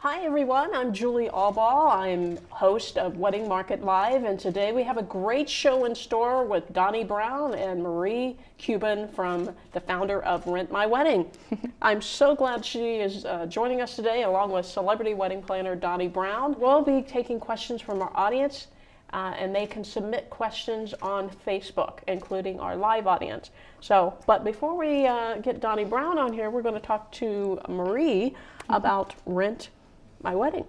Hi everyone, I'm Julie Allbaugh. I'm host of Wedding Market Live, and today we have a great show in store with Donnie Brown and Marie Cuban from the founder of Rent My Wedding. I'm so glad she is uh, joining us today, along with celebrity wedding planner Donnie Brown. We'll be taking questions from our audience, uh, and they can submit questions on Facebook, including our live audience. So, but before we uh, get Donnie Brown on here, we're going to talk to Marie about Rent my wedding.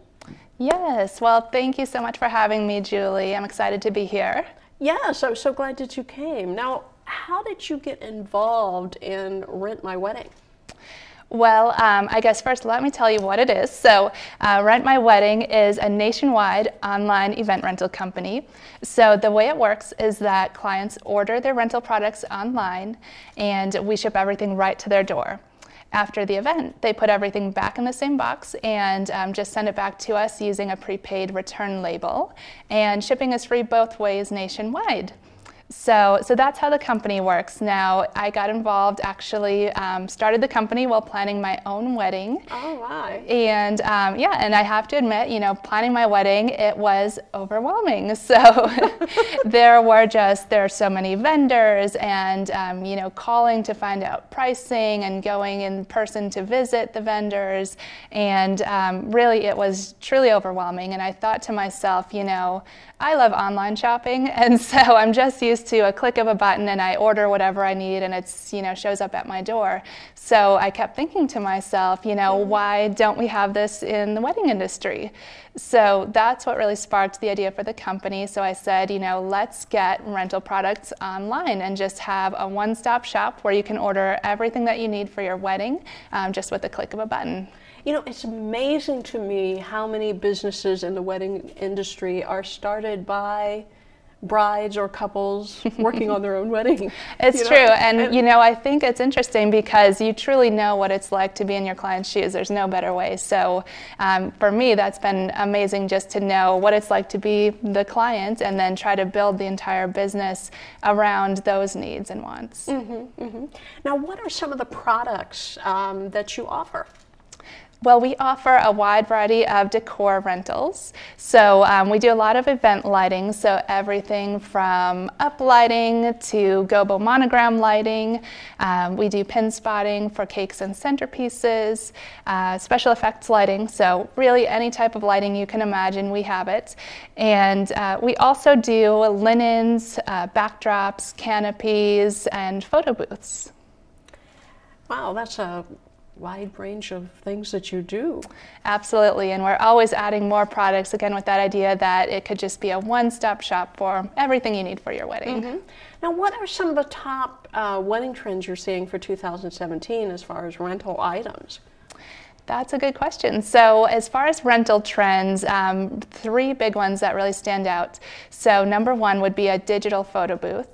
Yes, well, thank you so much for having me, Julie. I'm excited to be here. Yes, I'm so glad that you came. Now, how did you get involved in Rent My Wedding? Well, um, I guess first let me tell you what it is. So, uh, Rent My Wedding is a nationwide online event rental company. So, the way it works is that clients order their rental products online and we ship everything right to their door after the event. They put everything back in the same box and um, just send it back to us using a prepaid return label. And shipping is free both ways nationwide. So, so that's how the company works. Now, I got involved actually, um, started the company while planning my own wedding. Oh, my. And um, yeah, and I have to admit, you know, planning my wedding, it was overwhelming. So there were just, there are so many vendors and, um, you know, calling to find out pricing and going in person to visit the vendors. And um, really, it was truly overwhelming. And I thought to myself, you know, I love online shopping. And so I'm just used to a click of a button and I order whatever I need and it's, you know, shows up at my door. So I kept thinking to myself, you know, why don't we have this in the wedding industry? So that's what really sparked the idea for the company. So I said, you know, let's get rental products online and just have a one stop shop where you can order everything that you need for your wedding um, just with a click of a button. You know, it's amazing to me how many businesses in the wedding industry are started by brides or couples working on their own wedding. It's know? true. And, and, you know, I think it's interesting because you truly know what it's like to be in your client's shoes. There's no better way. So um, for me, that's been amazing just to know what it's like to be the client and then try to build the entire business around those needs and wants. Mm-hmm, mm-hmm. Now, what are some of the products um, that you offer? Well, we offer a wide variety of decor rentals. So um, we do a lot of event lighting, so everything from up lighting to gobo monogram lighting. Um, we do pin spotting for cakes and centerpieces, uh, special effects lighting. So really any type of lighting you can imagine, we have it. And uh, we also do linens, uh, backdrops, canopies, and photo booths. Wow, that's a wide range of things that you do. Absolutely, and we're always adding more products, again, with that idea that it could just be a one stop shop for everything you need for your wedding. Mm-hmm. Now, what are some of the top uh, wedding trends you're seeing for 2017 as far as rental items? That's a good question. So, as far as rental trends, um, three big ones that really stand out. So, number one would be a digital photo booth.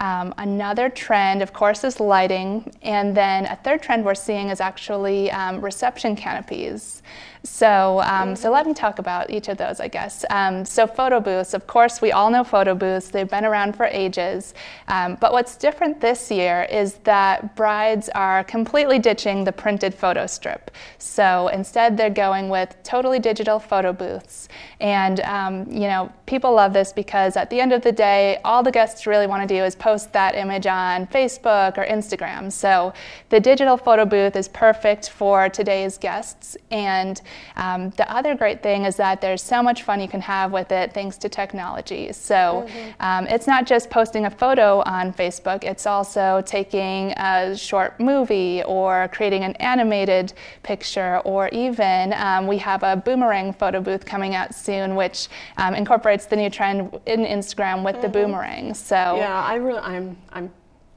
Um, another trend, of course, is lighting. And then a third trend we're seeing is actually um, reception canopies. So, um, so let me talk about each of those, I guess. Um, so, photo booths, of course, we all know photo booths. They've been around for ages. Um, but what's different this year is that brides are completely ditching the printed photo strip. So, instead, they're going with totally digital photo booths. And, um, you know, people love this because at the end of the day, all the guests really want to do is post that image on Facebook or Instagram. So, the digital photo booth is perfect for today's guests. And um, the other great thing is that there's so much fun you can have with it thanks to technology. So mm-hmm. um, it's not just posting a photo on Facebook, it's also taking a short movie or creating an animated picture, or even um, we have a boomerang photo booth coming out soon, which um, incorporates the new trend in Instagram with mm-hmm. the boomerang. So yeah, I really, I'm, I'm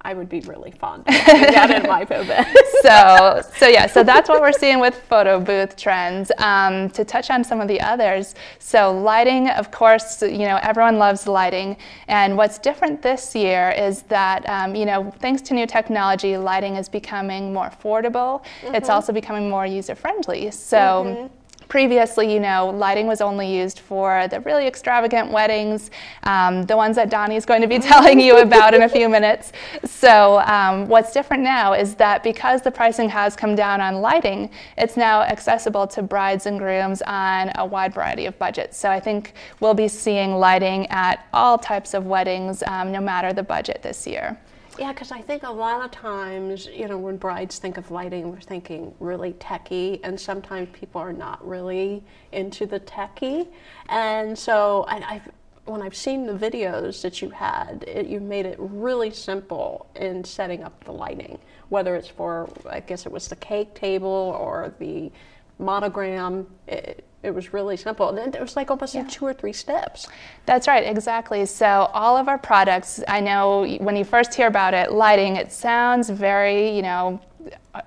I would be really fond of that in my photo so, so yeah, so that's what we're seeing with photo booth trends. Um, to touch on some of the others, so lighting, of course, you know everyone loves lighting, and what's different this year is that um, you know thanks to new technology, lighting is becoming more affordable. Mm-hmm. It's also becoming more user friendly. So. Mm-hmm previously, you know, lighting was only used for the really extravagant weddings, um, the ones that Donnie is going to be telling you about in a few minutes. So, um, what's different now is that because the pricing has come down on lighting, it's now accessible to brides and grooms on a wide variety of budgets. So, I think we'll be seeing lighting at all types of weddings, um, no matter the budget this year. Yeah, because I think a lot of times, you know, when brides think of lighting, we're thinking really techy, and sometimes people are not really into the techy. And so, I, I've, when I've seen the videos that you had, it, you made it really simple in setting up the lighting, whether it's for, I guess it was the cake table or the monogram. It, it was really simple. And it was like almost yeah. two or three steps. That's right, exactly. So all of our products, I know when you first hear about it, lighting, it sounds very, you know,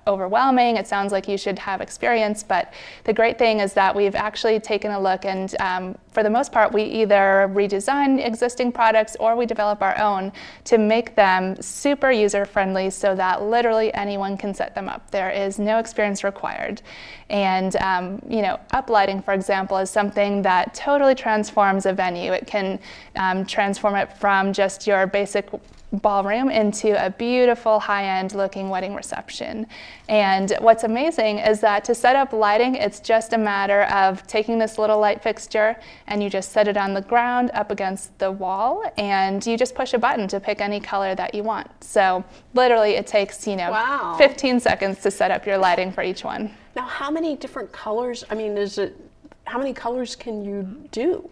overwhelming. It sounds like you should have experience, but the great thing is that we've actually taken a look, and um, for the most part, we either redesign existing products or we develop our own to make them super user friendly so that literally anyone can set them up. There is no experience required. And, um, you know, uplighting, for example, is something that totally transforms a venue. It can um, transform it from just your basic ballroom into a beautiful high-end looking wedding reception. And what's amazing is that to set up lighting, it's just a matter of taking this little light fixture and you just set it on the ground up against the wall and you just push a button to pick any color that you want. So literally it takes, you know, wow. 15 seconds to set up your lighting for each one. Now, how many different colors, I mean, is it, how many colors can you do?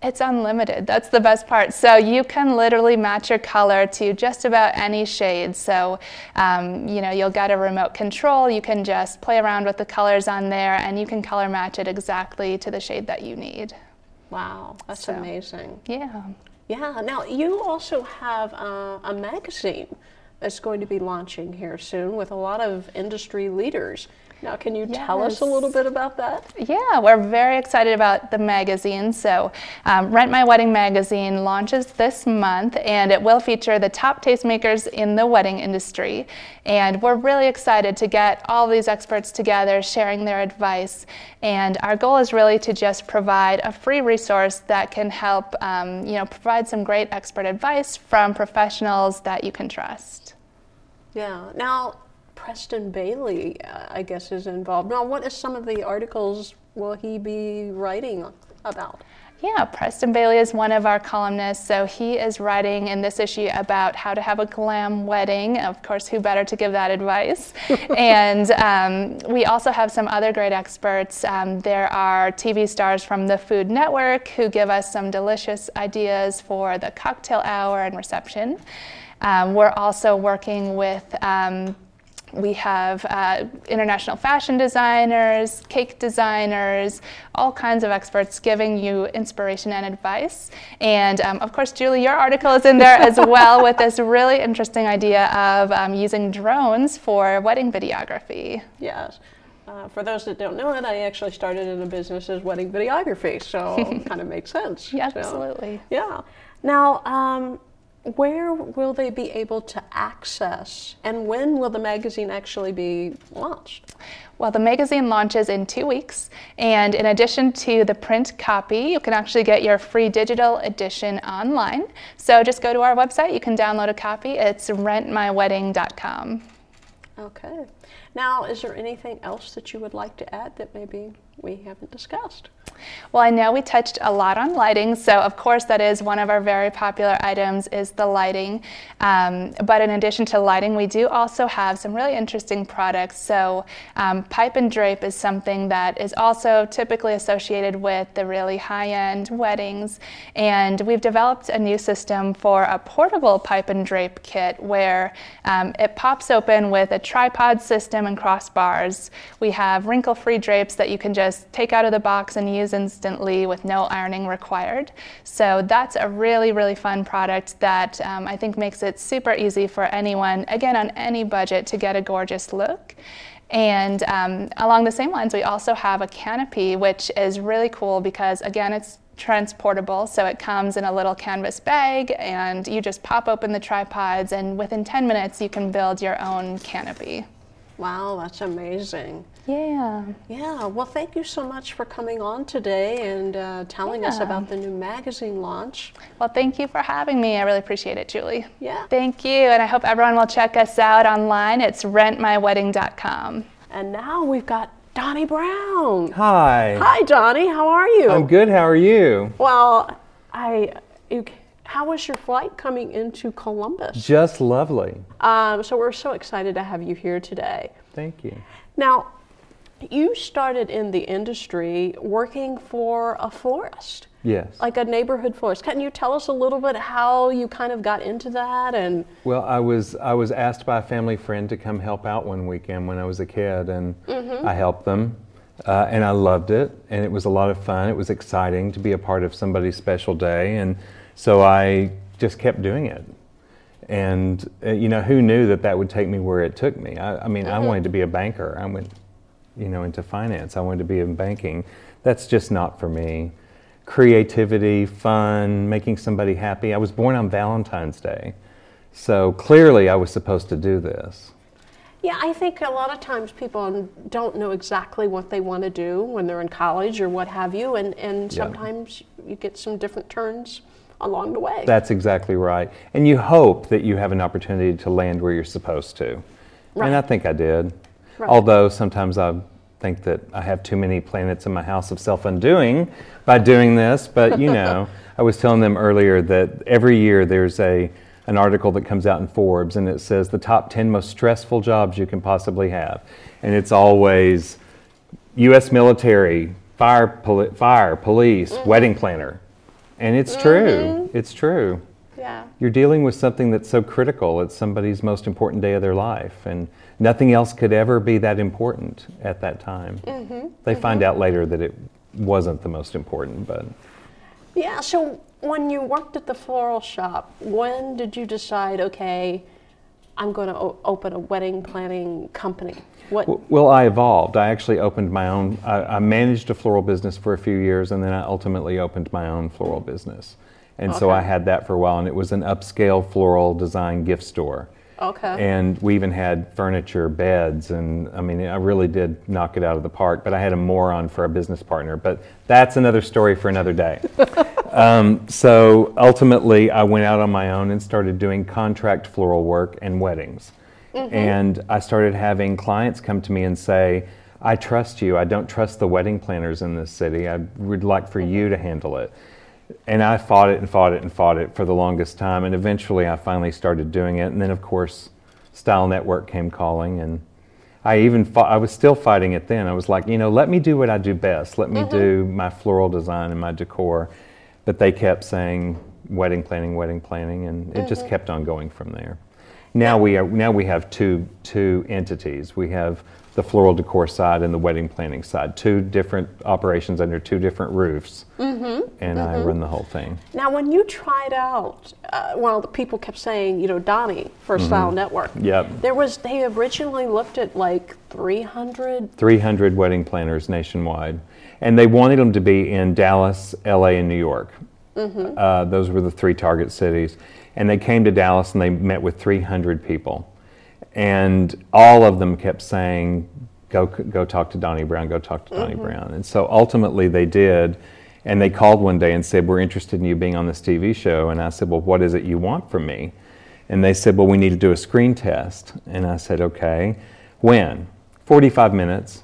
It's unlimited. That's the best part. So you can literally match your color to just about any shade. So, um, you know, you'll get a remote control. You can just play around with the colors on there and you can color match it exactly to the shade that you need. Wow, that's so, amazing. Yeah. Yeah. Now, you also have uh, a magazine that's going to be launching here soon with a lot of industry leaders. Now, can you yes. tell us a little bit about that? Yeah, we're very excited about the magazine. So, um, Rent My Wedding magazine launches this month, and it will feature the top tastemakers in the wedding industry. And we're really excited to get all these experts together, sharing their advice. And our goal is really to just provide a free resource that can help, um, you know, provide some great expert advice from professionals that you can trust. Yeah. Now, Preston Bailey, I guess, is involved. Now, what is some of the articles will he be writing about? Yeah, Preston Bailey is one of our columnists. So he is writing in this issue about how to have a glam wedding. Of course, who better to give that advice? and um, we also have some other great experts. Um, there are TV stars from the Food Network who give us some delicious ideas for the cocktail hour and reception. Um, we're also working with um, we have uh, international fashion designers, cake designers, all kinds of experts giving you inspiration and advice. And um, of course, Julie, your article is in there as well with this really interesting idea of um, using drones for wedding videography. Yes. Uh, for those that don't know it, I actually started in a business as wedding videography, so it kind of makes sense. Yeah, so, absolutely. Yeah. Now, um, where will they be able to access and when will the magazine actually be launched? Well, the magazine launches in two weeks, and in addition to the print copy, you can actually get your free digital edition online. So just go to our website, you can download a copy. It's rentmywedding.com. Okay. Now, is there anything else that you would like to add that maybe we haven't discussed? Well, I know we touched a lot on lighting, so of course that is one of our very popular items is the lighting. Um, but in addition to lighting, we do also have some really interesting products. So um, pipe and drape is something that is also typically associated with the really high-end weddings. And we've developed a new system for a portable pipe and drape kit where um, it pops open with a tripod system and crossbars. We have wrinkle-free drapes that you can just take out of the box and use instantly with no ironing required. So that's a really, really fun product that um, I think makes it super easy for anyone, again, on any budget to get a gorgeous look. And um, along the same lines, we also have a canopy, which is really cool because, again, it's transportable. So it comes in a little canvas bag, and you just pop open the tripods, and within 10 minutes, you can build your own canopy. Wow, that's amazing. Yeah. Yeah, well, thank you so much for coming on today and uh, telling us about the new magazine launch. Well, thank you for having me. I really appreciate it, Julie. Yeah. Thank you, and I hope everyone will check us out online. It's rentmywedding.com. And now we've got Donnie Brown. Hi. Hi, Donnie. How are you? I'm good. How are you? Well, I. You, how was your flight coming into Columbus? Just lovely. Um, so we're so excited to have you here today. Thank you. Now, you started in the industry working for a florist, Yes. like a neighborhood florist. Can you tell us a little bit how you kind of got into that? And Well, I was I was asked by a family friend to come help out one weekend when I was a kid, and I helped them, uh, and I loved it, and it was a lot of fun. It was exciting to be a part of somebody's special day, and so I just kept doing it. And uh, you know, who knew that that would take me where it took me? I, I mean, I wanted to be a banker. I went, you know, into finance. I wanted to be in banking. That's just not for me. Creativity, fun, making somebody happy. I was born on Valentine's Day. So clearly I was supposed to do this. yeah, I think a lot of times people don't know exactly what they want to do when they're in college or what have you, and, and Yeah. sometimes you get some different turns along the way. That's exactly right. And you hope that you have an opportunity to land where you're supposed to. Right. And I think I did. Right. Although sometimes I think that I have too many planets in my house of self undoing by doing this. But you know, I was telling them earlier that every year there's a an article that comes out in Forbes and it says the top 10 most stressful jobs you can possibly have. And it's always U.S. military, fire, poli- fire police, Mm-hmm. wedding planner. And it's true. It's true. Yeah. You're dealing with something that's so critical. It's somebody's most important day of their life. And nothing else could ever be that important at that time. Mm-hmm. They mm-hmm. find out later that it wasn't the most important, but Yeah, so when you worked at the floral shop, when did you decide, okay, I'm going to o- open a wedding planning company? What? Well, I evolved. I actually opened my own. I, I managed a floral business for a few years, and then I ultimately opened my own floral business. And so I had that for a while, and it was an upscale floral design gift store. Okay. And we even had furniture, beds, and I mean, I really did knock it out of the park. But I had a moron for a business partner. But that's another story for another day. um, so ultimately, I went out on my own and started doing contract floral work and weddings. And I started having clients come to me and say, I trust you. I don't trust the wedding planners in this city. I would like for you to handle it. And I fought it and fought it and fought it for the longest time. And eventually I finally started doing it. And then, of course, Style Network came calling. And I even fought, I was still fighting it then. I was like, you know, let me do what I do best. Let me do mm-hmm. my floral design and my decor. But they kept saying wedding planning, wedding planning. And it just mm-hmm. kept on going from there. Now we are, now we have two two entities. We have the floral decor side and the wedding planning side. Two different operations under two different roofs, mm-hmm. and I run the whole thing. now, when you tried out, uh, well, the people kept saying, you know, Donnie for Style Network. Yep. There was, they originally looked at like 300. 300 wedding planners nationwide, and they wanted them to be in Dallas, LA, and New York. Uh, those were the three target cities, and they came to Dallas and they met with 300 people, and all of them kept saying, "Go, go talk to Donnie Brown. Go talk to Donnie mm-hmm. Brown." And so ultimately they did. And they called one day and said, We're interested in you being on this TV show. And I said, Well, what is it you want from me? And they said, Well, we need to do a screen test. And I said, Okay. When? 45 minutes.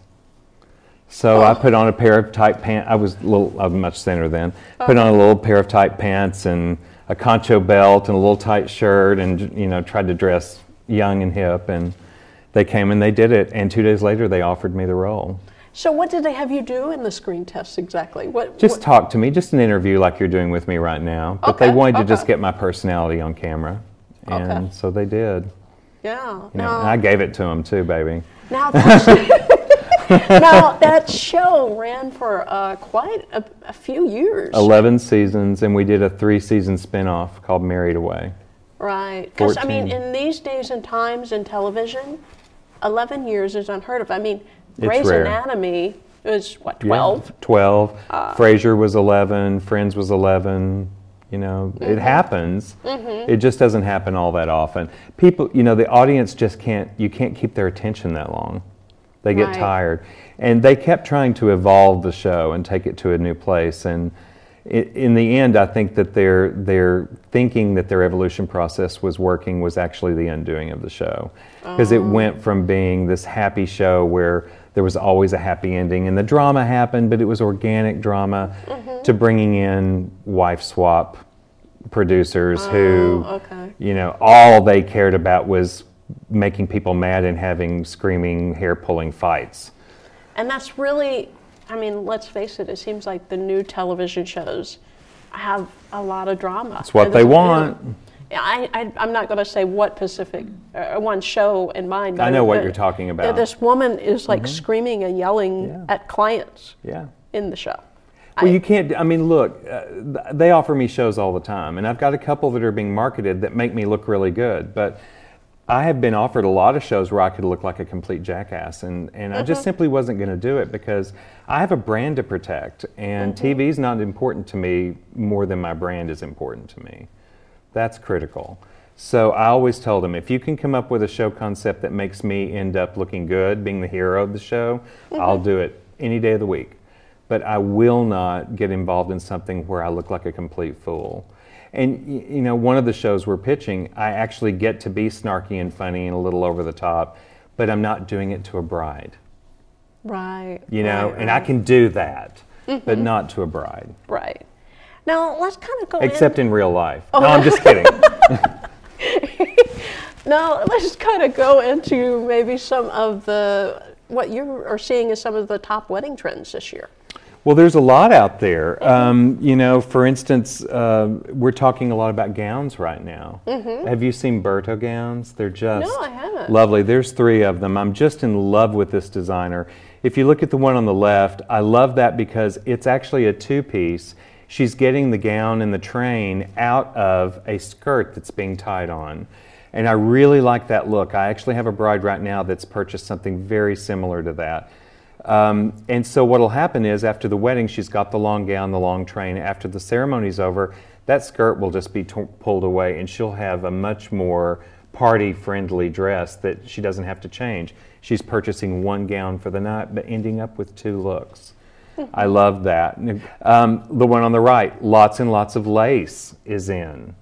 So I oh. put on a pair of tight pants. I was a little, I was much thinner then. Put on a little pair of tight pants and a concho belt and a little tight shirt, and you know, tried to dress young and hip. And they came and they did it. And two days later, they offered me the role. So, what did they have you do in the screen test exactly? What? Just what- talk to me, just an interview like you're doing with me right now. But Okay, they wanted to just get my personality on camera. And Okay. so they did. yeah. You know, now, I gave it to them too, baby. now, that's, now, that show ran for uh, quite a, a few years. 11 seasons, and we did a three season spin off called Married Away. Right. Because, I mean, in these days and times in television, 11 years is unheard of. I mean, It's Grey's rare. Anatomy was, what, Yeah, 12? 12. Uh, Frasier was 11. Friends was 11. You know, it mm-hmm. happens. Mm-hmm. It just doesn't happen all that often. People, you know, the audience just can't. You can't keep their attention that long. They get Right. tired, and they kept trying to evolve the show and take it to a new place. And in the end, I think that their their thinking that their evolution process was working was actually the undoing of the show, because it oh. went from being this happy show where there was always a happy ending and the drama happened, but it was organic drama, mm-hmm. to bringing in wife swap producers who, Oh, okay. you know, all they cared about was making people mad and having screaming, hair pulling fights. And that's really, I mean, let's face it, it seems like the new television shows have a lot of drama. That's what And they want. I, I, I'm not going to say what Pacific, uh, one show in mind. But I know what you're talking about. Mm-hmm. This woman is like screaming and yelling Yeah. at clients Yeah. in the show. Well, I- you can't. I mean, look, uh, they offer me shows all the time, and I've got a couple that are being marketed that make me look really good. But I have been offered a lot of shows where I could look like a complete jackass, and, and I just mm-hmm. simply wasn't going to do it because I have a brand to protect, and mm-hmm. TV is not important to me more than my brand is important to me. That's critical. So I always tell them if you can come up with a show concept that makes me end up looking good, being the hero of the show, I'll mm-hmm. do it any day of the week. But I will not get involved in something where I look like a complete fool. And you know, one of the shows we're pitching, I actually get to be snarky and funny and a little over the top, but I'm not doing it to a bride. Right. You know, right, and I can do that, but mm-hmm. not to a bride. Right. Now let's kind of go Except in. in real life. Oh. No, I'm just kidding. Now let's kind of go into maybe some of the what you are seeing as some of the top wedding trends this year. Well, there's a lot out there. Um, you know, for instance, uh, we're talking a lot about gowns right now. Have you seen Berta gowns? They're just Mm-hmm. No, lovely. There's three of them. I'm just in love with this designer. If you look at the one on the left, I love that because it's actually a two-piece. She's getting the gown and the train out of a skirt that's being tied on. And I really like that look. I actually have a bride right now that's purchased something very similar to that. Um, and so what'll happen is after the wedding, she's got the long gown, the long train. After the ceremony's over, that skirt will just be to- pulled away, and she'll have a much more party-friendly dress that she doesn't have to change. She's purchasing one gown for the night, but ending up with two looks. I love that. Um, the one on the right, lots and lots of lace is in.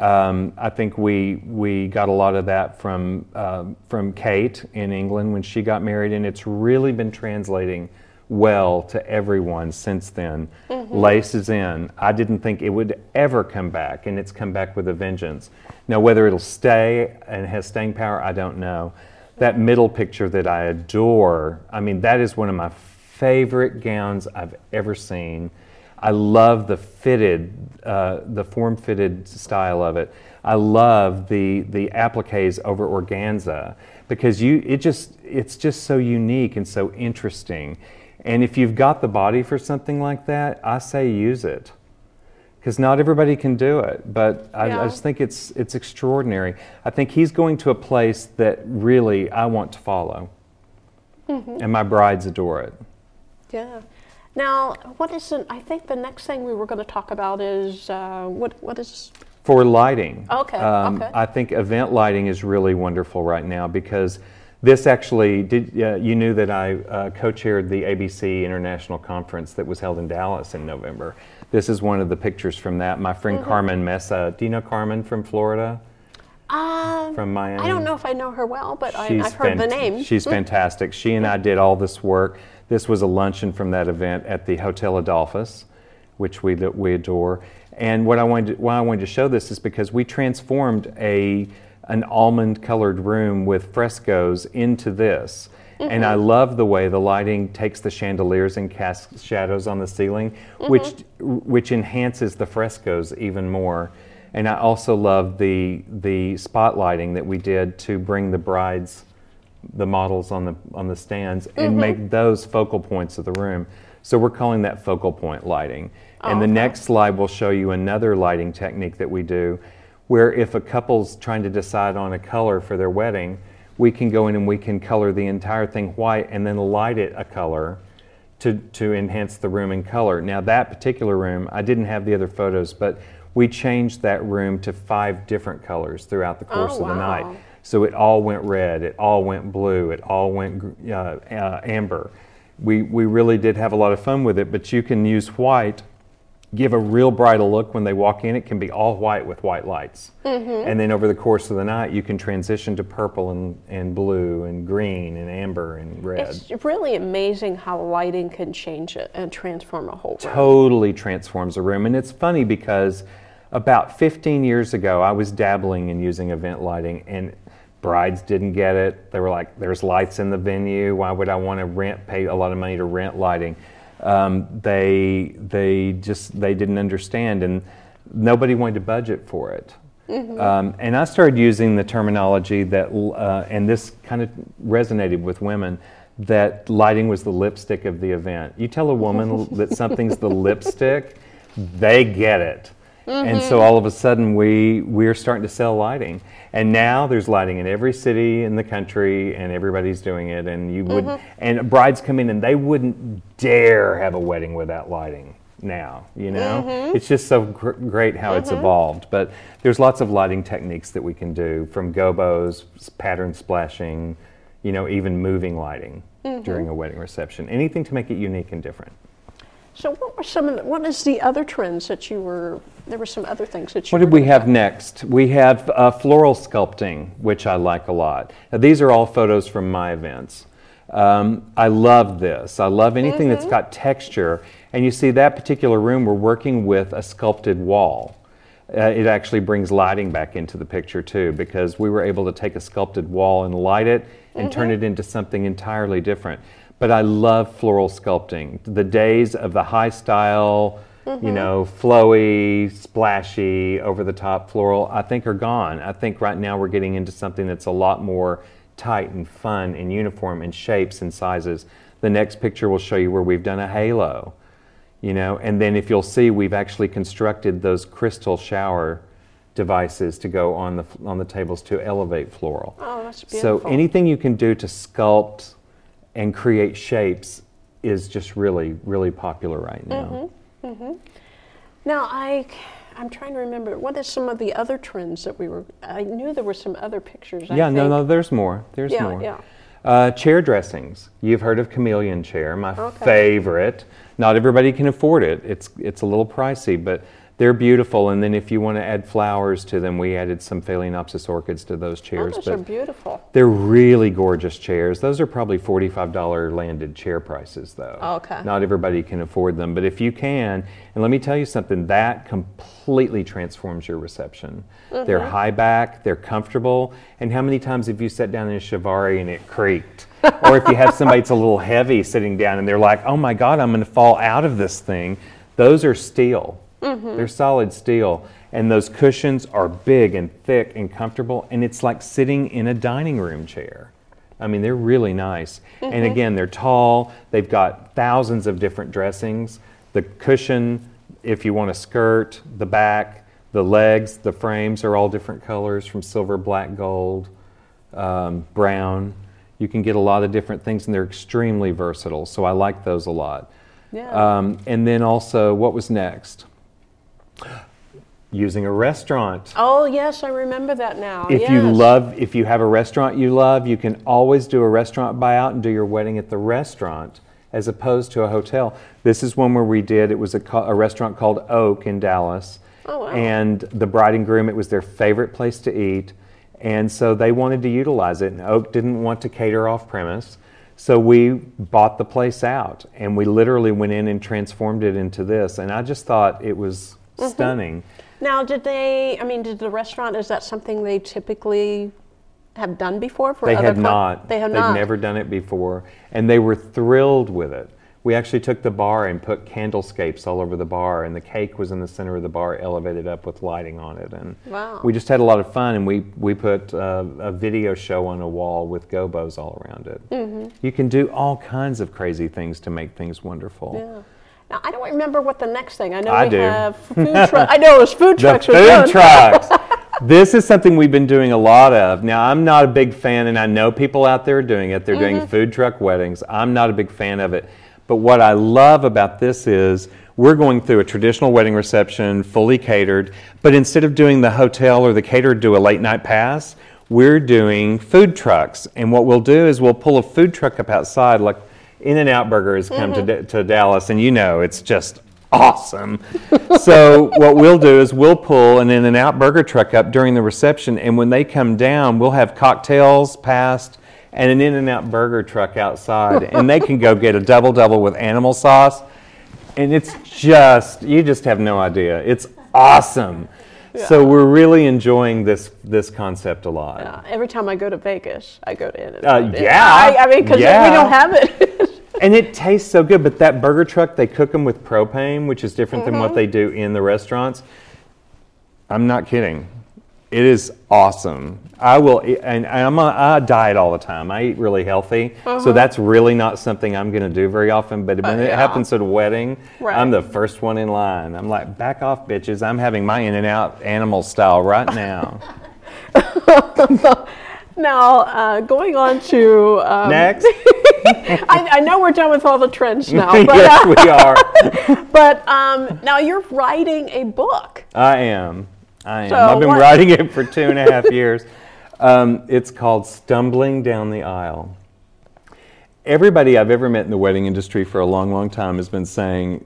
Um, I think we we got a lot of that from um from Kate in England when she got married, and it's really been translating well to everyone since then. Lace is in. I didn't think it would ever come back, and it's come back with a vengeance. Now, whether it'll stay and has staying power, I don't know. That middle picture that I adore, I mean, that is one of my favorite gowns I've ever seen. I love the fitted, uh, the form-fitted style of it. I love the the appliques over organza because you it just it's just so unique and so interesting. And if you've got the body for something like that, I say use it because not everybody can do it. But I, Yeah. I just think it's it's extraordinary. I think he's going to a place that really I want to follow, and my brides adore it. Yeah. Now, what is an, I think the next thing we were going to talk about is uh, what what is For lighting. Okay, um, okay. I think event lighting is really wonderful right now because this actually did. Uh, you knew that I uh, co-chaired the ABC International Conference that was held in Dallas in November. This is one of the pictures from that. My friend Mm-hmm. Carmen Mesa. Do you know Carmen from Florida? um, From Miami. I don't know if I know her well, but I, I've heard the name. She's fantastic. She and I did all this work. This was a luncheon from that event at the Hotel Adolphus, which we we adore. And what I wanted to, why I wanted to show this is because we transformed a an almond colored room with frescoes into this. And I mm-hmm. love the way the lighting takes the chandeliers and casts shadows on the ceiling, mm-hmm. which which enhances the frescoes even more. And I also love the the spotlighting that we did to bring the brides the models on the on the stands and mm-hmm. make those focal points of the room. So we're calling that focal point lighting. And the okay. next slide will show you another lighting technique that we do where if a couple's trying to decide on a color for their wedding, we can go in and we can color the entire thing white and then light it a color to, to enhance the room in color. Now that particular room, I didn't have the other photos, but we changed that room to five different colors throughout the oh, course Oh, of the night. So it all went red, it all went blue, it all went uh, uh, amber. We, we really did have a lot of fun with it, but you can use white, give a real bright look when they walk in. It can be all white with white lights. Mm-hmm. And then over the course of the night, you can transition to purple and, and blue and green and amber and red. It's really amazing how lighting can change it and transform a whole room. totally transforms a room. And it's funny because about 15 years ago, I was dabbling in using event lighting, and brides didn't get it. They were like, "There's lights in the venue. Why would I want to rent, pay a lot of money to rent lighting?" Um, they they just they didn't understand, and nobody wanted to budget for it. Um, and I started using the terminology that, uh, and this kind of resonated with women, that lighting was the lipstick of the event. You tell a woman that something's the lipstick, they get it. And so mm-hmm. all of a sudden we we're starting to sell lighting. And now there's lighting in every city in the country and everybody's doing it and you would mm-hmm. and brides come in and they wouldn't dare have a wedding without lighting now, you know? Mm-hmm. It's just so gr- great how it's evolved. But there's lots of lighting techniques that we can do from gobos, pattern splashing, you know, even moving lighting during a wedding reception. Anything to make it unique and different. So what were some of the, what is the other trends that you were, there were some other things that you What did we have next? We have uh, floral sculpting, which I like a lot. Now, these are all photos from my events. Um, I love this. I love anything that's got texture. And you see that particular room, we're working with a sculpted wall. Uh, it actually brings lighting back into the picture too, because we were able to take a sculpted wall and light it and turn it into something entirely different. But I love floral sculpting. The days of the high style, you mm-hmm. know, flowy, splashy, over the top floral, I think are gone. I think right now we're getting into something that's a lot more tight and fun and uniform in shapes and sizes. The next picture will show you where we've done a halo, you know, and then if you'll see, we've actually constructed those crystal shower devices to go on the on the tables to elevate floral. Oh, that's beautiful. So anything you can do to sculpt and create shapes is just really, really popular right now. Mm-hmm. Now I, I'm trying to remember, what are some of the other trends that we were, I knew there were some other pictures. I Yeah, no, no, there's more. There's Yeah, more. yeah. Uh, chair dressings. You've heard of chameleon chair, my Okay. favorite. Not everybody can afford it. It's it's a little pricey, but they're beautiful. And then if you want to add flowers to them, we added some Phalaenopsis orchids to those Oh, chairs. those but are beautiful. They're really gorgeous chairs. Those are probably $45 landed chair prices, though. Oh, okay. Not everybody can afford them, but if you can, and let me tell you something, that completely transforms your reception. They're mm-hmm. high back, they're comfortable, and how many times have you sat down in a Chiavari and it creaked? or if you have somebody that's a little heavy sitting down and they're like, oh my God, I'm going to fall out of this thing. Those are steel. They're solid steel. And those cushions are big and thick and comfortable, and it's like sitting in a dining room chair. I mean, they're really nice. And again, they're tall. They've got thousands of different dressings. The cushion, if you want a skirt, the back, the legs, the frames are all different colors from silver, black, gold, um, brown. You can get a lot of different things, and they're extremely versatile. So I like those a lot. Yeah. Um, and then also, what was next? Using a restaurant. oh, yes, I remember that now. If you love, if you have a restaurant you love, you can always do a restaurant buyout and do your wedding at the restaurant as opposed to a hotel. This is one where we did, it was a, a restaurant called Oak in Dallas. Oh, wow. And the bride and groom, it was their favorite place to eat. And so they wanted to utilize it, and Oak didn't want to cater off premise. So we bought the place out, and we literally went in and transformed it into this. And I just thought it was Mm-hmm. stunning. Now, did they, I mean, did the restaurant, is that something they typically have done before for They other had not. They have They've not. never done it before, and they were thrilled with it. We actually took the bar and put candlescapes all over the bar, and the cake was in the center of the bar, elevated up with lighting on it, and Wow. we just had a lot of fun. And we we put uh, a video show on a wall with gobos all around it. Mm-hmm. You can do all kinds of crazy things to make things wonderful. Yeah. Now, I don't remember what the next thing. I know I we do. have food trucks. I know it was food trucks. was food trucks. this is something we've been doing a lot of. Now, I'm not a big fan, and I know people out there are doing it. They're Mm-hmm. doing food truck weddings. I'm not a big fan of it. But what I love about this is we're going through a traditional wedding reception, fully catered, but instead of doing the hotel or the caterer do a late night pass, we're doing food trucks. And what we'll do is we'll pull a food truck up outside, like In N Out Burger has come to, to Dallas, and you know it's just awesome. so what we'll do is we'll pull an In N Out Burger truck up during the reception, and when they come down, we'll have cocktails passed and an In N Out Burger truck outside, and they can go get a double double with animal sauce, and it's just you just have no idea. It's awesome. So we're really enjoying this this concept a lot. Uh, every time I go to Vegas, I go to In and Uh, Out. yeah, I, I mean, because yeah. we don't have it. And it tastes so good, but that burger truck, they cook them with propane, which is different than what mm-hmm. they do in the restaurants. I'm not kidding. It is awesome. I will, and I'm on I diet all the time. I eat really healthy, so mm-hmm. that's really not something I'm going to do very often. But uh, when it yeah. happens at a wedding, Right. I'm the first one in line. I'm like, back off, bitches! I'm having my In-N-Out animal style right now. now, uh, going on to. Um, Next, I, I know we're done with all the trends now, but, yes, uh, we are. but um, now you're writing a book. I am. I am. So I've been what- writing it for two and a half years. Um, it's called Stumbling Down the Aisle. Everybody I've ever met in the wedding industry for a long, long time has been saying,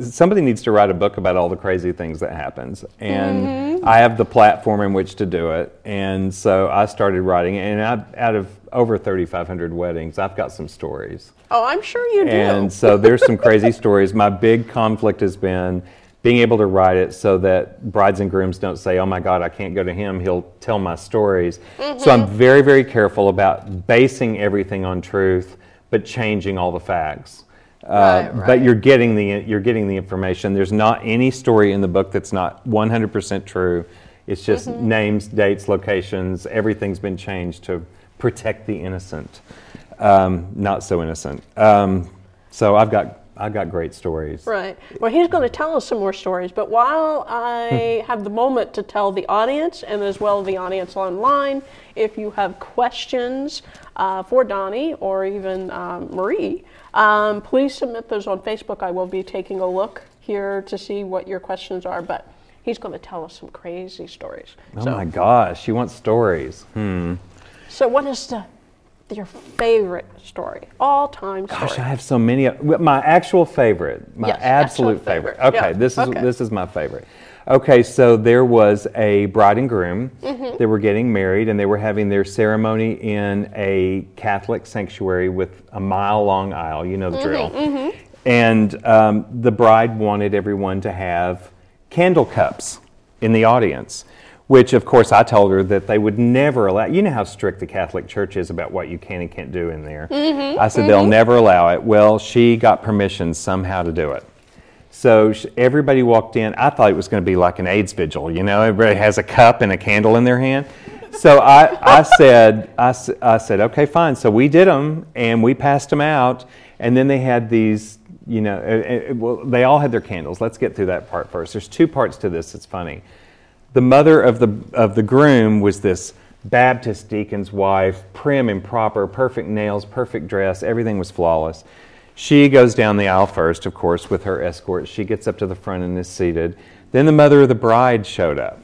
somebody needs to write a book about all the crazy things that happens and Mm-hmm. i have the platform in which to do it and so i started writing it and I, out of over 3500 weddings i've got some stories Oh, I'm sure you do. and so there's some crazy stories. My big conflict has been being able to write it so that brides and grooms don't say, oh my God, I can't go to him. He'll tell my stories. So I'm very, very careful about basing everything on truth, but changing all the facts. Uh, Right, But you're getting the you're getting the information. There's not any story in the book that's not 100% true. It's just names, dates, locations. Everything's been changed to protect the innocent, um, not so innocent. Um, so I've got I've got great stories. Right. Well, he's going to tell us some more stories, but while I have the moment to tell the audience and as well the audience online, if you have questions uh, for Donnie or even um, Marie, um, please submit those on Facebook. I will be taking a look here to see what your questions are, but he's going to tell us some crazy stories. Oh so, my gosh, you want stories? Hmm. so what is the your favorite story, all time story? Gosh, I have so many. My actual favorite, my Yes, absolute favorite. favorite. Okay, Yeah, this is okay. this is my favorite. Okay, so there was a bride and groom. Mm-hmm. They were getting married, and they were having their ceremony in a Catholic sanctuary with a mile-long aisle. You know the drill. Mm-hmm, And um, the bride wanted everyone to have candle cups in the audience. Which, of course, I told her that they would never allow. You know how strict the Catholic Church is about what you can and can't do in there. I said they'll never allow it. Well, she got permission somehow to do it. So everybody walked in. I thought it was going to be like an AIDS vigil. You know, everybody has a cup and a candle in their hand. So I, I said, I, I said, okay, fine. So we did them and we passed them out. And then they had these, you know, uh, uh, well, they all had their candles. Let's get through that part first. There's two parts to this. It's funny. The mother of the of the groom was this Baptist deacon's wife, prim and proper, perfect nails, perfect dress, everything was flawless. She goes down the aisle first, of course, with her escort. She gets up to the front and is seated. Then the mother of the bride showed up,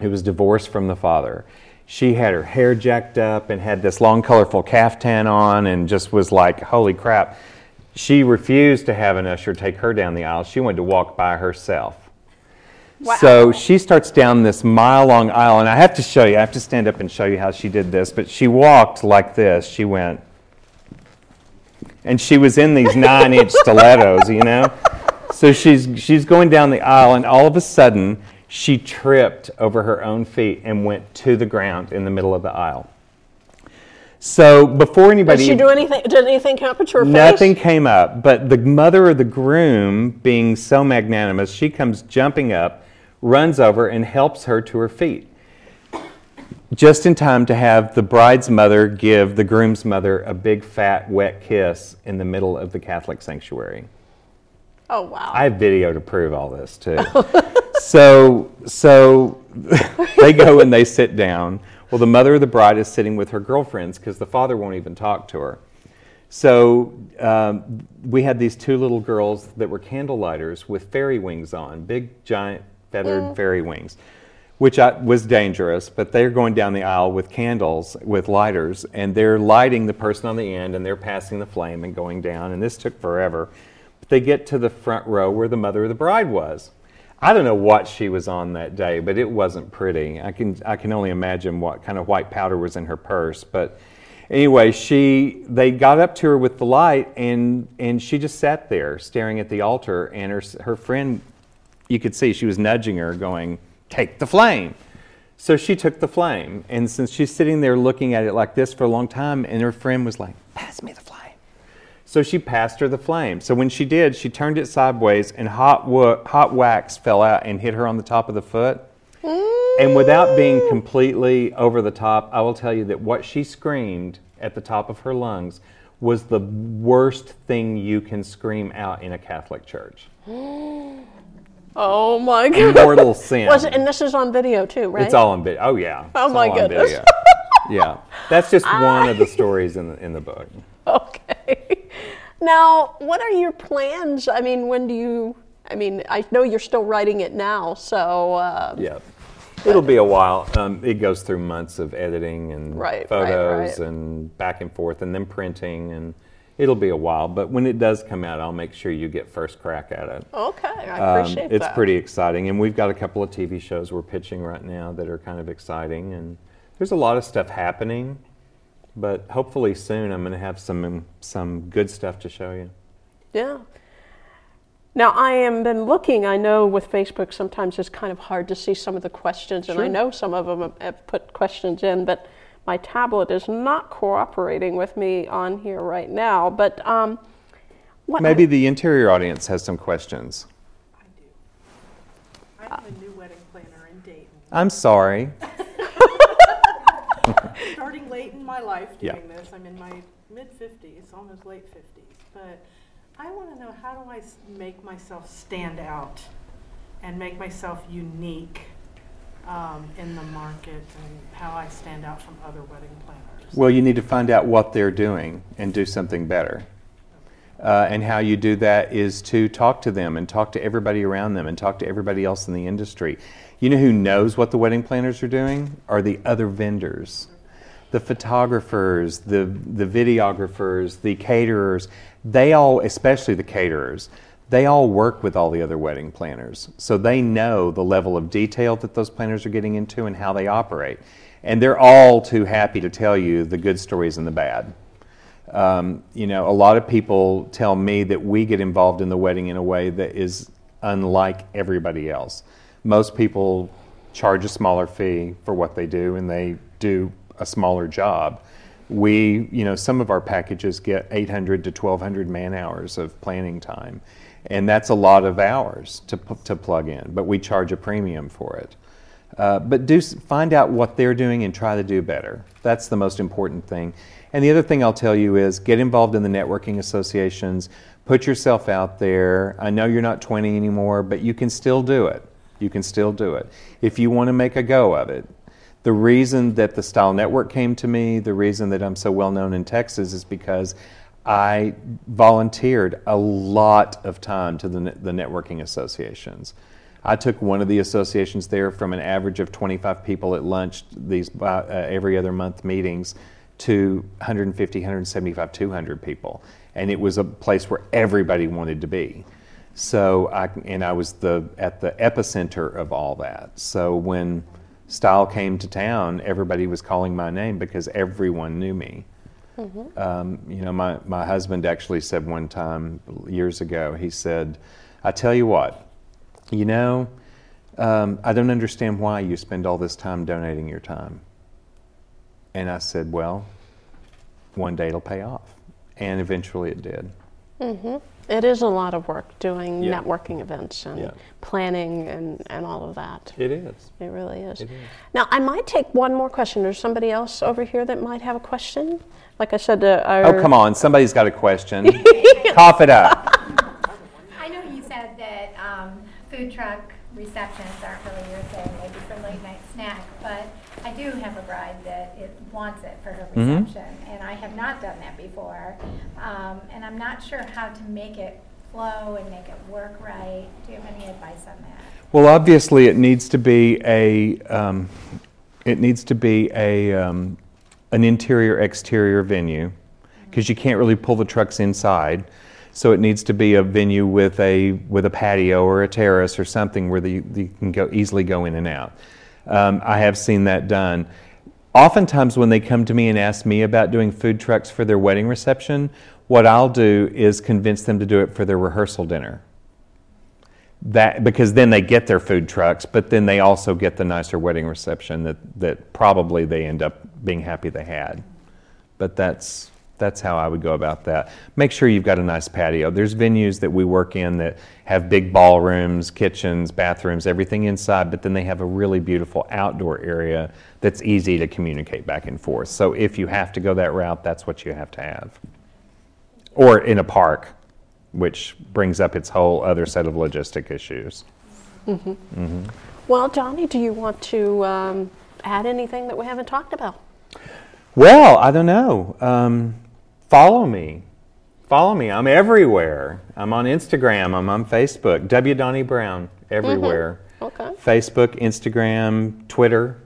who was divorced from the father. She had her hair jacked up and had this long, colorful caftan on and just was like, holy crap. She refused to have an usher take her down the aisle. She wanted to walk by herself. So she starts down this mile long aisle, and I have to show you, I have to stand up and show you how she did this, but she walked like this. She went, and she was in these nine inch stilettos, you know? So she's, she's going down the aisle, and all of a sudden, she tripped over her own feet and went to the ground in the middle of the aisle. So before Did anybody. she do anything? Did anything happen to her face? Nothing came up, but the mother of the groom, being so magnanimous, she comes jumping up, runs over, and helps her to her feet. Just in time to have the bride's mother give the groom's mother a big, fat, wet kiss in the middle of the Catholic sanctuary. Oh wow. I have video to prove all this too. so, so they go and they sit down. Well, the mother of the bride is sitting with her girlfriends because the father won't even talk to her. So um, we had these two little girls that were candle lighters with fairy wings on, big, giant, feathered fairy wings, which I, was dangerous. But they're going down the aisle with candles, with lighters, and they're lighting the person on the end, and they're passing the flame and going down. And this took forever. But they get to the front row where the mother of the bride was. I don't know what she was on that day, but it wasn't pretty. I can I can only imagine what kind of white powder was in her purse. But anyway, she they got up to her with the light, and and she just sat there staring at the altar, and her her friend, you could see she was nudging her, going, "Take the flame." So she took the flame, and since she's sitting there looking at it like this for a long time, and her friend was like, "Pass me the flame." So she passed her the flame. So when she did, she turned it sideways, and hot, wo- hot wax fell out and hit her on the top of the foot. And without being completely over the top, I will tell you that what she screamed at the top of her lungs was the worst thing you can scream out in a Catholic church. Oh my god. Mortal sin. Was it, and this is on video too, right? It's all on video. Oh yeah. Oh, It's my all on goodness. yeah, that's just one of the stories in the in the book. Okay. Now, what are your plans? I mean, when do you? I mean, I know you're still writing it now, so uh, Yeah. It'll be a while. Um, it goes through months of editing and Right, right, photos right. and back and forth and then printing and it'll be a while. But when it does come out, I'll make sure you get first crack at it. okay, I Um, appreciate it's that. It's pretty exciting, and we've got a couple of TV shows we're pitching right now that are kind of exciting, and there's a lot of stuff happening. But hopefully soon, I'm going to have some some good stuff to show you. Yeah. Now, I am been looking. I know with Facebook sometimes it's kind of hard to see some of the questions, and I know some of them have put questions in, but my tablet is not cooperating with me on here right now. But um, what Maybe the interior audience has some questions. I do. I'm a new wedding planner in Dayton, I'm sorry. starting late in my life Yeah. doing this. I'm in my mid 50s, almost late 50s. But I want to know how do I make myself stand out and make myself unique um, in the market and how I stand out from other wedding planners. Well, you need to find out what they're doing and do something better. Uh, and how you do that is to talk to them and talk to everybody around them and talk to everybody else in the industry. You know who knows what the wedding planners are doing? Are the other vendors. The photographers, the, the videographers, the caterers, they all, especially the caterers, they all work with all the other wedding planners. So they know the level of detail that those planners are getting into and how they operate. And they're all too happy to tell you the good stories and the bad. Um, you know, a lot of people tell me that we get involved in the wedding in a way that is unlike everybody else. Most people charge a smaller fee for what they do and they do a smaller job. We, you know, some of our packages get 800 to 1200 man hours of planning time. And that's a lot of hours to, to plug in, but we charge a premium for it. Uh, but do find out what they're doing and try to do better. That's the most important thing. And the other thing I'll tell you is get involved in the networking associations. Put yourself out there. I know you're not 20 anymore, but you can still do it. You can still do it if you want to make a go of it. The reason that the Style Network came to me, the reason that I'm so well known in Texas, is because I volunteered a lot of time to the, the networking associations. I took one of the associations there from an average of 25 people at lunch, these uh, every other month meetings, to 150, 175, 200 people. And it was a place where everybody wanted to be. So I, and I was the, at the epicenter of all that. So when Style came to town, everybody was calling my name because everyone knew me. Um, you know, my, my husband actually said one time years ago, he said, I tell you what, you know, um, I don't understand why you spend all this time donating your time. And I said, well, one day it'll pay off. And eventually it did. It is a lot of work doing Yeah. networking events and Yeah. planning and, and all of that. It is. It really is. It is. Now, I might take one more question. There's somebody else over here that might have a question. Like I said, uh, our, Oh, come on. Somebody's got a question. Cough it up. I know you said that um, food truck receptions aren't really your thing, maybe for late night snack, but I do have a bride that it wants it for her Mhm. reception, and I have not done that before. Um, and I'm not sure how to make it flow and make it work right. Do you have any advice on that? Well, obviously, it needs to be a, um, it needs to be a, um, an interior exterior venue, because you can't really pull the trucks inside. So it needs to be a venue with a with a patio or a terrace or something where the, you can go easily go in and out. Um, I have seen that done. Oftentimes, when they come to me and ask me about doing food trucks for their wedding reception, what I'll do is convince them to do it for their rehearsal dinner that because then they get their food trucks, but then they also get the nicer wedding reception that, that probably they end up being happy they had. But that's that's how I would go about that. Make sure you've got a nice patio. There's venues that we work in that have big ballrooms, kitchens, bathrooms, everything inside, but then they have a really beautiful outdoor area that's easy to communicate back and forth. So if you have to go that route, that's what you have to have. Or in a park, which brings up its whole other set of logistic issues. Well, Donnie, do you want to um, add anything that we haven't talked about? Well, I don't know. Um, follow me. Follow me. I'm everywhere. I'm on Instagram. I'm on Facebook. W. Donnie Brown. Everywhere. Okay. Facebook, Instagram, Twitter.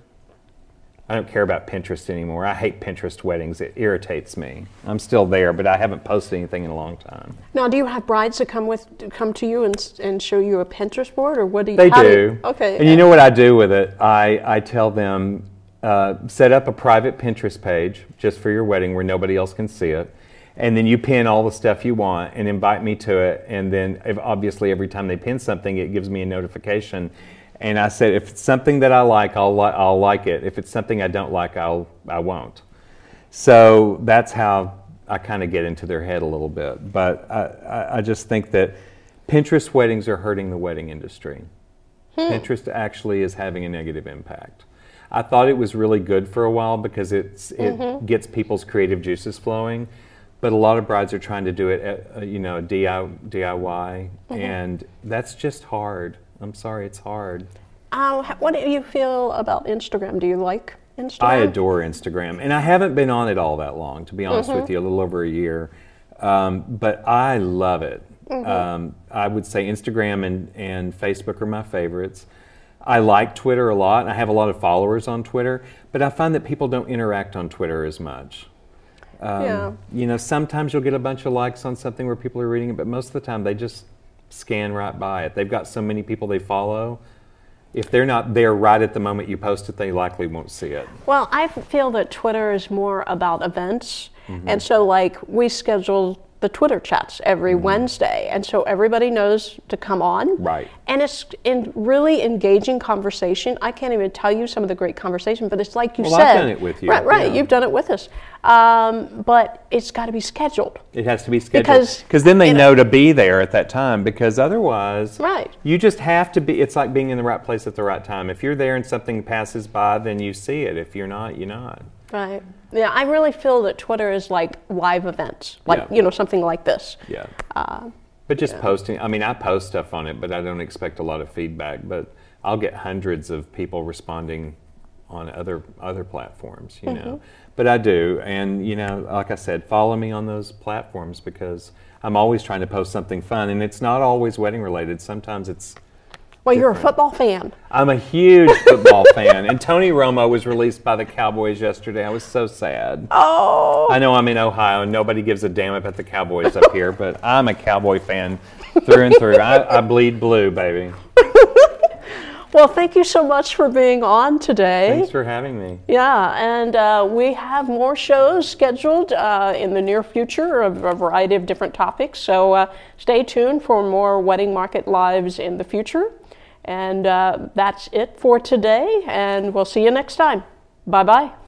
I don't care about Pinterest anymore. I hate Pinterest weddings. It irritates me. I'm still there, but I haven't posted anything in a long time. Now, do you have brides that come with to come to you and and show you a Pinterest board, or what do you? They how do. okay. And you know what I do with it? I, I tell them uh, set up a private Pinterest page just for your wedding where nobody else can see it. And then you pin all the stuff you want and invite me to it. And then if, obviously, every time they pin something, it gives me a notification. And I said, if it's something that I like, I'll, li- I'll like it. If it's something I don't like, I'll, I won't. So that's how I kind of get into their head a little bit. But I, I, I just think that Pinterest weddings are hurting the wedding industry. Pinterest actually is having a negative impact. I thought it was really good for a while because it's, it gets people's creative juices flowing. But a lot of brides are trying to do it, at, uh, you know, DIY, DIY and that's just hard. I'm sorry, it's hard. Uh, what do you feel about Instagram? Do you like Instagram? I adore Instagram, and I haven't been on it all that long, to be honest Mm-hmm. with you, a little over a year. Um, but I love it. Mm-hmm. Um, I would say Instagram and, and Facebook are my favorites. I like Twitter a lot. I have a lot of followers on Twitter, but I find that people don't interact on Twitter as much. Um, Yeah. You know, sometimes you'll get a bunch of likes on something where people are reading it, but most of the time they just scan right by it. They've got so many people they follow. If they're not there right at the moment you post it, they likely won't see it. Well, I feel that Twitter is more about events. Mm-hmm. And so, like, we schedule the Twitter chats every Wednesday. And so everybody knows to come on. Mm-hmm. Right. And it's in really engaging conversation. I can't even tell you some of the great conversation, but it's like you Well, said. I've done it with you, Right, right. yeah. You've done it with us. Um, but it's got to be scheduled. It has to be scheduled Because, because then they you know know- to be there at that time. Because otherwise, Right. You just have to be. It's like being in the right place at the right time. If you're there and something passes by, then you see it. If you're not, you're not. Right. Yeah, I really feel that Twitter is like live events, like, Yeah. you know, something like this. Yeah. Uh, But just posting. I mean, I post stuff on it, but I don't expect a lot of feedback. But I'll get hundreds of people responding on other other platforms. You know. But I do, and you know, like I said, follow me on those platforms because I'm always trying to post something fun, and it's not always wedding related. Sometimes it's well, you're a football fan. I'm a huge football fan, and Tony Romo was released by the Cowboys yesterday. I was so sad. Oh. I know I'm in Ohio, and nobody gives a damn about the Cowboys up here, but I'm a Cowboy fan through and through. I, I bleed blue, baby. Well, thank you so much for being on today. Thanks for having me. Yeah, and uh, we have more shows scheduled uh, in the near future of a variety of different topics. So uh, stay tuned for more Wedding Market Lives in the future. And uh, that's it for today, and we'll see you next time. Bye bye.